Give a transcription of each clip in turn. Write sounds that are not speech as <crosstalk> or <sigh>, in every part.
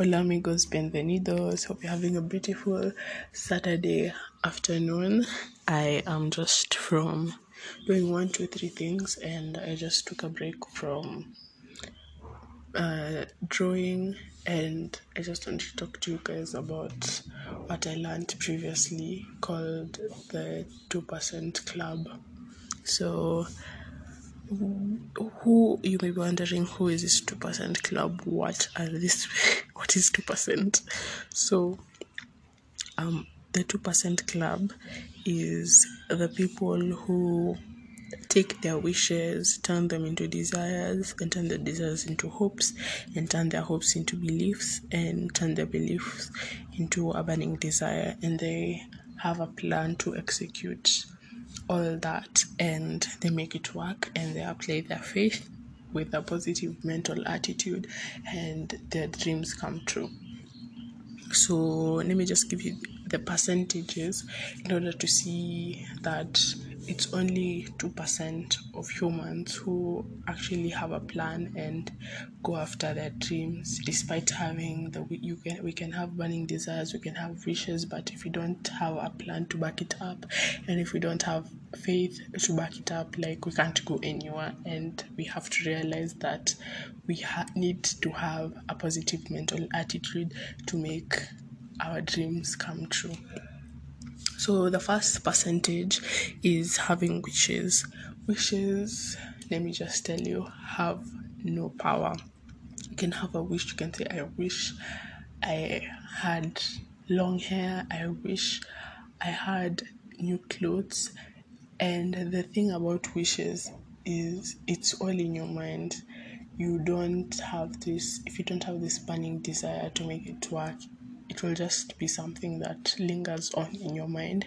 Hola amigos, bienvenidos. Hope you're having a beautiful Saturday afternoon. I am just from doing one, two, three things, and I just took a break from uh, drawing, and I just want to talk to you guys about what I learned previously called the 2% Club. So, who you may be wondering who is this 2% club? What are this <laughs> what is 2% so um the 2% club is the people who take their wishes turn them into desires and turn their desires into hopes and turn their hopes into beliefs and turn their beliefs into a burning desire and they have a plan to execute all that and they make it work and they apply their faith with a positive mental attitude and their dreams come true. So let me just give you the percentages in order to see that it's only 2% of humans who actually have a plan and go after their dreams despite having the you can we can have burning desires we can have wishes but if we don't have a plan to back it up and if we don't have faith to back it up like we can't go anywhere. And we have to realize that we ha- need to have a positive mental attitude to make our dreams come true so the first percentage is having wishes. Wishes, let me just tell you, have no power. You can have a wish, you can say, I wish I had long hair, I wish I had new clothes. And the thing about wishes is it's all in your mind. You don't have this, if you don't have this burning desire to make it work, it will just be something that lingers on in your mind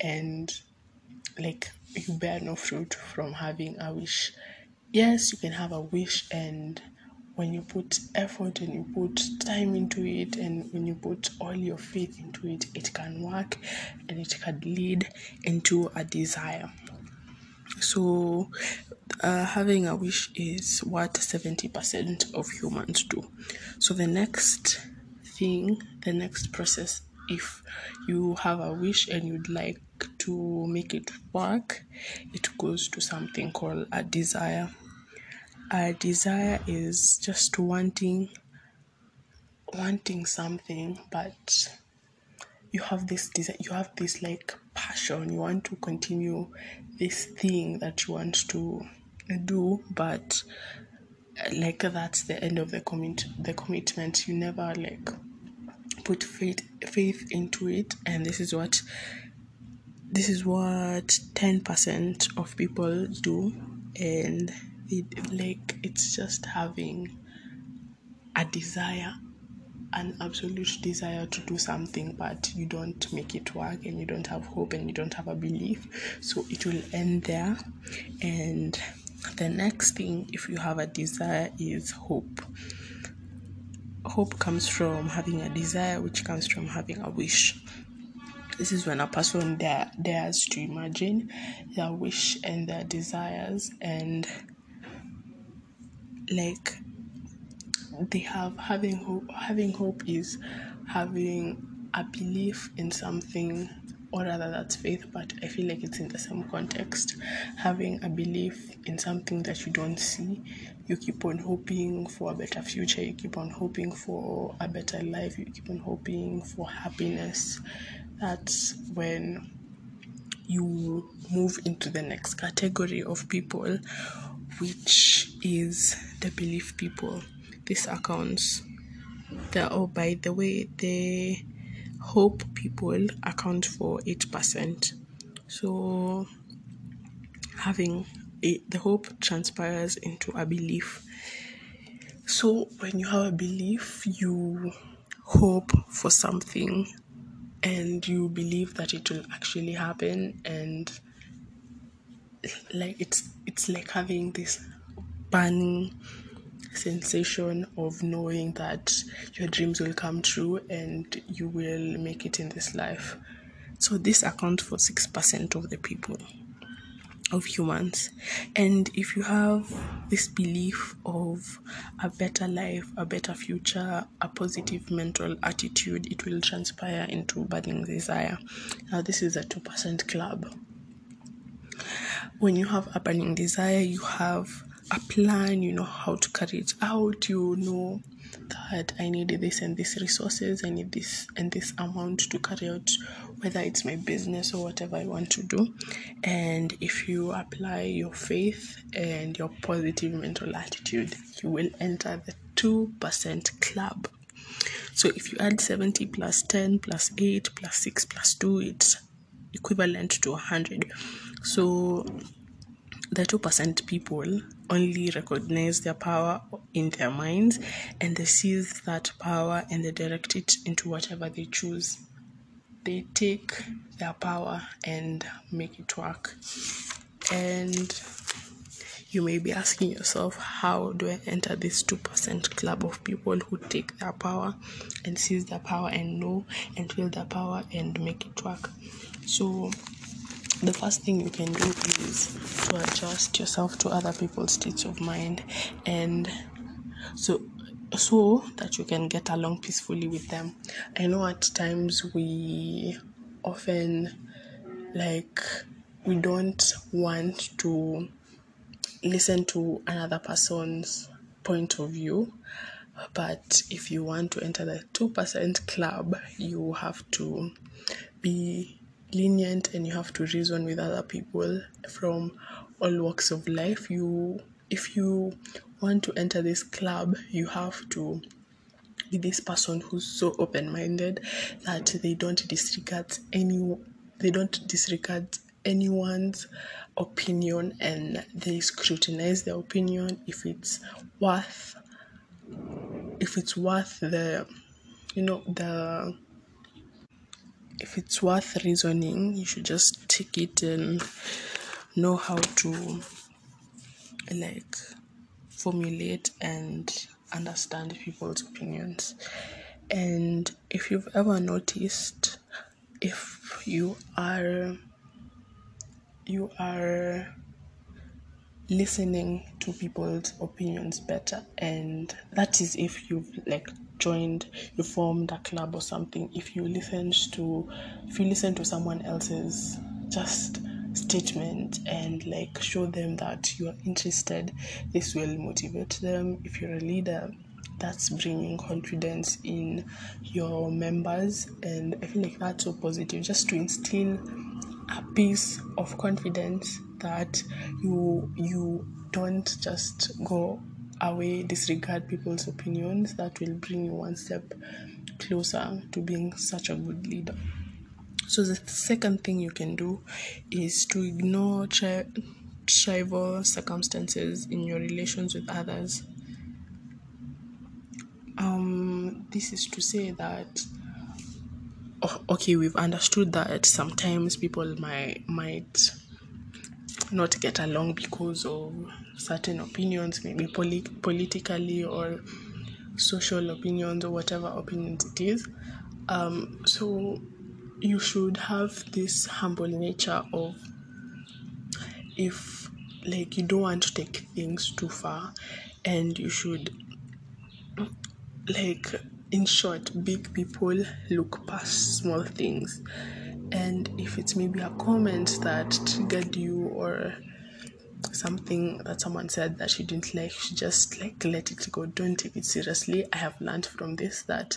and like you bear no fruit from having a wish. Yes you can have a wish and when you put effort and you put time into it and when you put all your faith into it it can work and it can lead into a desire. So uh, having a wish is what 70% of humans do. So the next thing, the next process, if you have a wish and you'd like to make it work, it goes to something called a desire. A desire is just wanting wanting something but you have this desire you have this like passion. You want to continue this thing that you want to do but like that's the end of the commit the commitment. You never like put faith faith into it and this is what this is what 10% of people do. And it like it's just having a desire an absolute desire to do something but you don't make it work and you don't have hope and you don't have a belief. So it will end there. And the next thing if you have a desire is hope hope comes from having a desire, which comes from having a wish. This is when a person dare, dares to imagine their wish and their desires, and like they have having hope. Having hope is having a belief in something or rather that's faith but i feel like it's in the same context. Having a belief in something that you don't see you keep on hoping for a better future you keep on hoping for a better life you keep on hoping for happiness. That's when you move into the next category of people which is the belief people. This accounts the oh by the way the hope people account for 8% so having a, the hope transpires into a belief. So when you have a belief, you hope for something and you believe that it will actually happen and like it's it's like having this burning sensation of knowing that your dreams will come true and you will make it in this life. So this accounts for 6% of the people. of humans. And if you have this belief of a better life, a better future, a positive mental attitude, it will transpire into burning desire. Now, this is a 2% club. When you have a burning desire, you have plan, you know how to carry it out, you know that I need this and this resources, I need this and this amount to carry out whether it's my business or whatever I want to do. And if you apply your faith and your positive mental attitude, you will enter the 2% club. So if you add 70 plus 10 plus 8 plus 6 plus 2, it's equivalent to 100. So the 2% people only recognize their power in their minds and they seize that power and they direct it into whatever they choose. They take their power and make it work. And you may be asking yourself, how do I enter this 2% club of people who take their power and seize their power and know and feel their power and make it work? So, the first thing you can do is to adjust yourself to other people's states of mind and so so that you can get along peacefully with them. I know at times we often like we don't want to listen to another person's point of view but if you want to enter the 2% club you have to be lenient and you have to reason with other people from all walks of life. You if you want to enter this club you have to be this person who's so open-minded that they don't disregard any they don't disregard anyone's opinion and they scrutinize their opinion. If it's worth if it's worth the you know the if it's worth reasoning, you should just take it and know how to like formulate and understand people's opinions. And if you've ever noticed, if you are you are listening to people's opinions better. And that is if you've like joined you formed a club or something. If you listen to if you listen to someone else's just statement and like show them that you are interested this will motivate them. If you're a leader that's bringing confidence in your members. And i feel like that's so positive just to instill a piece of confidence that you you don't just go away disregard people's opinions. That will bring you one step closer to being such a good leader. So the second thing you can do is to ignore tri- trivial circumstances in your relations with others. Um this is to say that okay we've understood that sometimes people might might not get along because of certain opinions, maybe polit- politically or social opinions or whatever opinions it is. Um, so you should have this humble nature of if like you don't want to take things too far and you should like in short big people look past small things. And if it's maybe a comment that triggered you or something that someone said that she didn't like she just like let it go. Don't take it seriously. I have learned from this that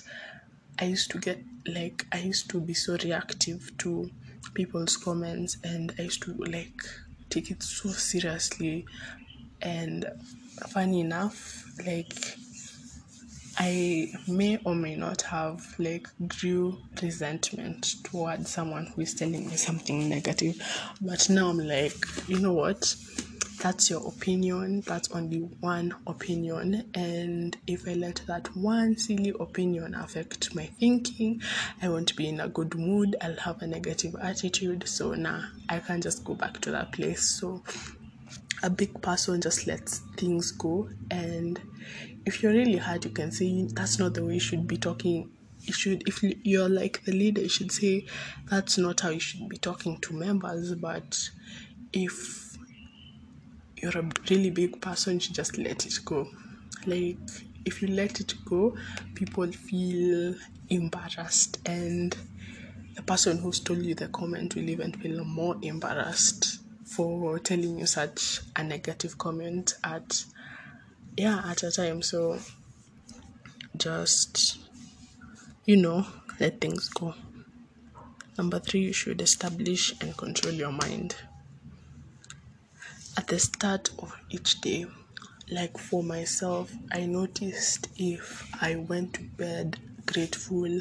i used to get like i used to be so reactive to people's comments and i used to like take it so seriously. And funny enough like I may or may not have like grew resentment towards someone who is telling me something negative, but now I'm like, you know what? That's your opinion. That's only one opinion, and if I let that one silly opinion affect my thinking, I won't be in a good mood. I'll have a negative attitude. So now nah, I can't just go back to that place. So a big person just lets things go. And if you're really hard you can say that's not the way you should be talking. You should if you're like the leader you should say that's not how you should be talking to members. But if you're a really big person, you should just let it go. Like if you let it go, people feel embarrassed. And the person who stole you the comment will even feel more embarrassed for telling you such a negative comment at yeah at a time. So just you know let things go. Number three you should establish and control your mind. At the start of each day like for myself i noticed if i went to bed grateful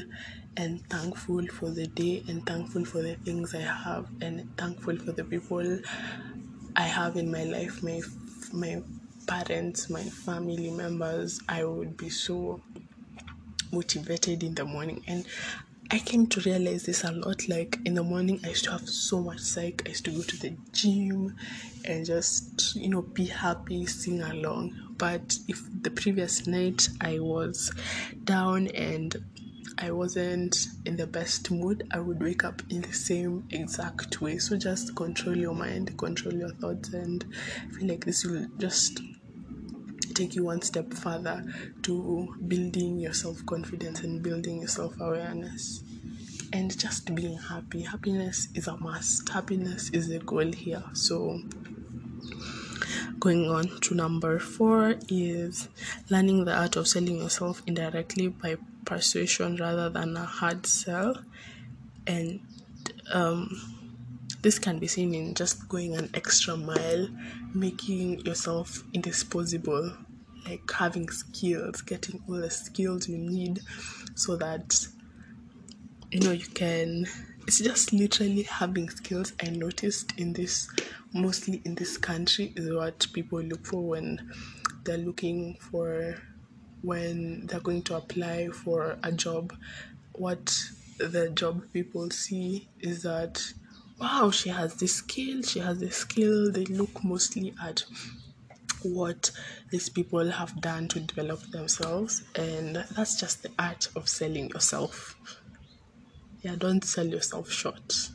and thankful for the day and thankful for the things I have and thankful for the people I have in my life, my my parents, my family members. I would be so motivated in the morning and I came to realize this a lot. Like in the morning, I used to have so much psych. I used to go to the gym and just, you know, be happy, sing along. But if the previous night I was down and I wasn't in the best mood, I would wake up in the same exact way. So just control your mind, control your thoughts, and I feel like this will just take you one step further to building your self confidence and building your self awareness. And just being happy. Happiness is a must. Happiness is the goal here. So, going on to number four is learning the art of selling yourself indirectly by persuasion rather than a hard sell. And um, this can be seen in just going an extra mile, making yourself indisposable, like having skills, getting all the skills you need so that you know you can. It's just literally having skills. I noticed in this, mostly in this country, is what people look for when they're looking for when they're going to apply for a job, what the job people see is that wow, she has this skill, she has this skill. They look mostly at what these people have done to develop themselves, and that's just the art of selling yourself. Yeah, don't sell yourself short.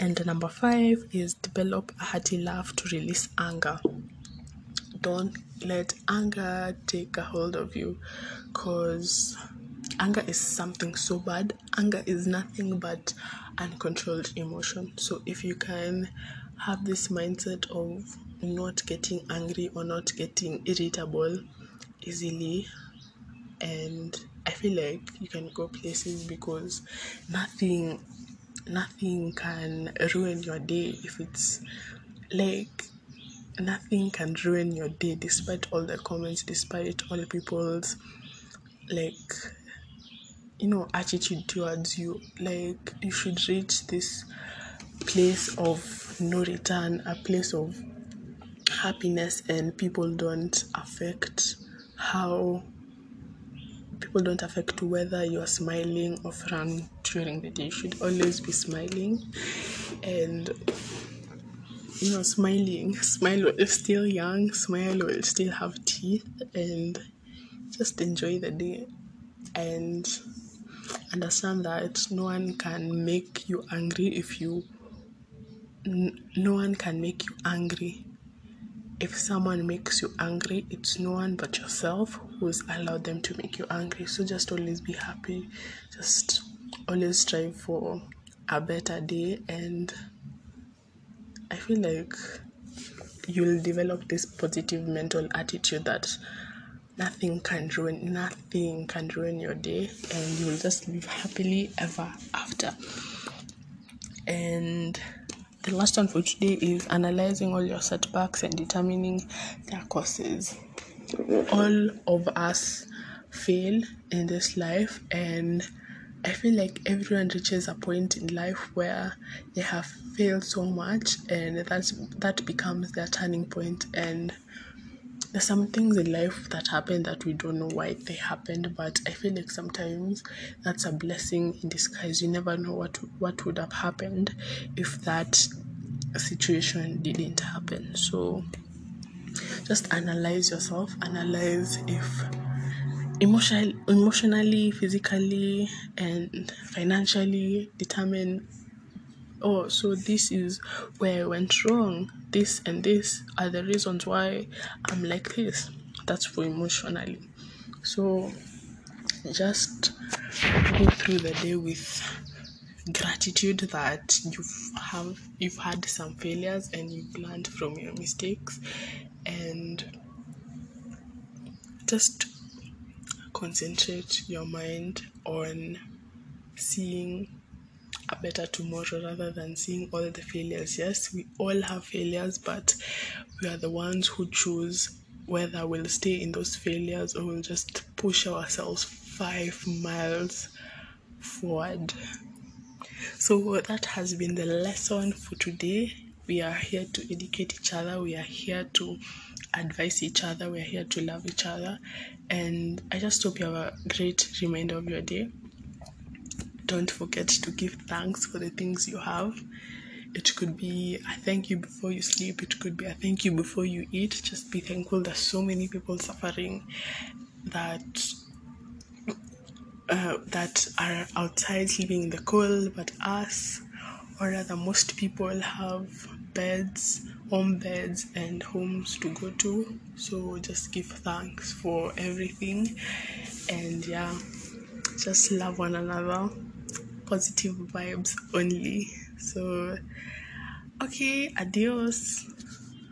And number five is develop a hearty laugh to release anger don't let anger take a hold of you because anger is something so bad. Anger is nothing but uncontrolled emotion. So if you can have this mindset of not getting angry or not getting irritable easily and i feel like you can go places because nothing nothing can ruin your day if it's like nothing can ruin your day despite all the comments despite all the people's like you know attitude towards you. Like you should reach this place of no return a place of happiness and people don't affect how people don't affect whether you're smiling or frown during the day. You should always be smiling and you know, smiling. <laughs> Smile while still young, smile while still have teeth, and just enjoy the day. And understand that no one can make you angry if you. N- no one can make you angry. If someone makes you angry, it's no one but yourself who's allowed them to make you angry. So just always be happy. Just always strive for a better day and I feel like you'll develop this positive mental attitude that nothing can ruin nothing can ruin your day and you will just live happily ever after. And the last one for today is analyzing all your setbacks and determining their causes. All of us fail in this life and I feel like everyone reaches a point in life where they have failed so much and that's that becomes their turning point. And there's some things in life that happen that we don't know why they happened but i feel like sometimes that's a blessing in disguise. You never know what what would have happened if that situation didn't happen. So just analyze yourself analyze if emotional, emotionally, physically, and financially determine oh so this is where i went wrong. This and this are the reasons why i'm like this. That's for emotionally. So just go through the day with gratitude that you've have you've had some failures and you've learned from your mistakes. And just concentrate your mind on seeing a better tomorrow rather than seeing all the failures. Yes, we all have failures, but we are the ones who choose whether we'll stay in those failures or we'll just push ourselves five miles forward. So that has been the lesson for today. We are here to educate each other, we are here to advise each other, we are here to love each other. And I just hope you have a great remainder of your day. Don't forget to give thanks for the things you have. It could be a thank you before you sleep, it could be a thank you before you eat. Just be thankful there's so many people suffering that uh, that are outside living in the cold, but us, or rather, most people have beds, home beds, and homes to go to. So just give thanks for everything, and yeah, just love one another. Positive vibes only. So, okay, adios.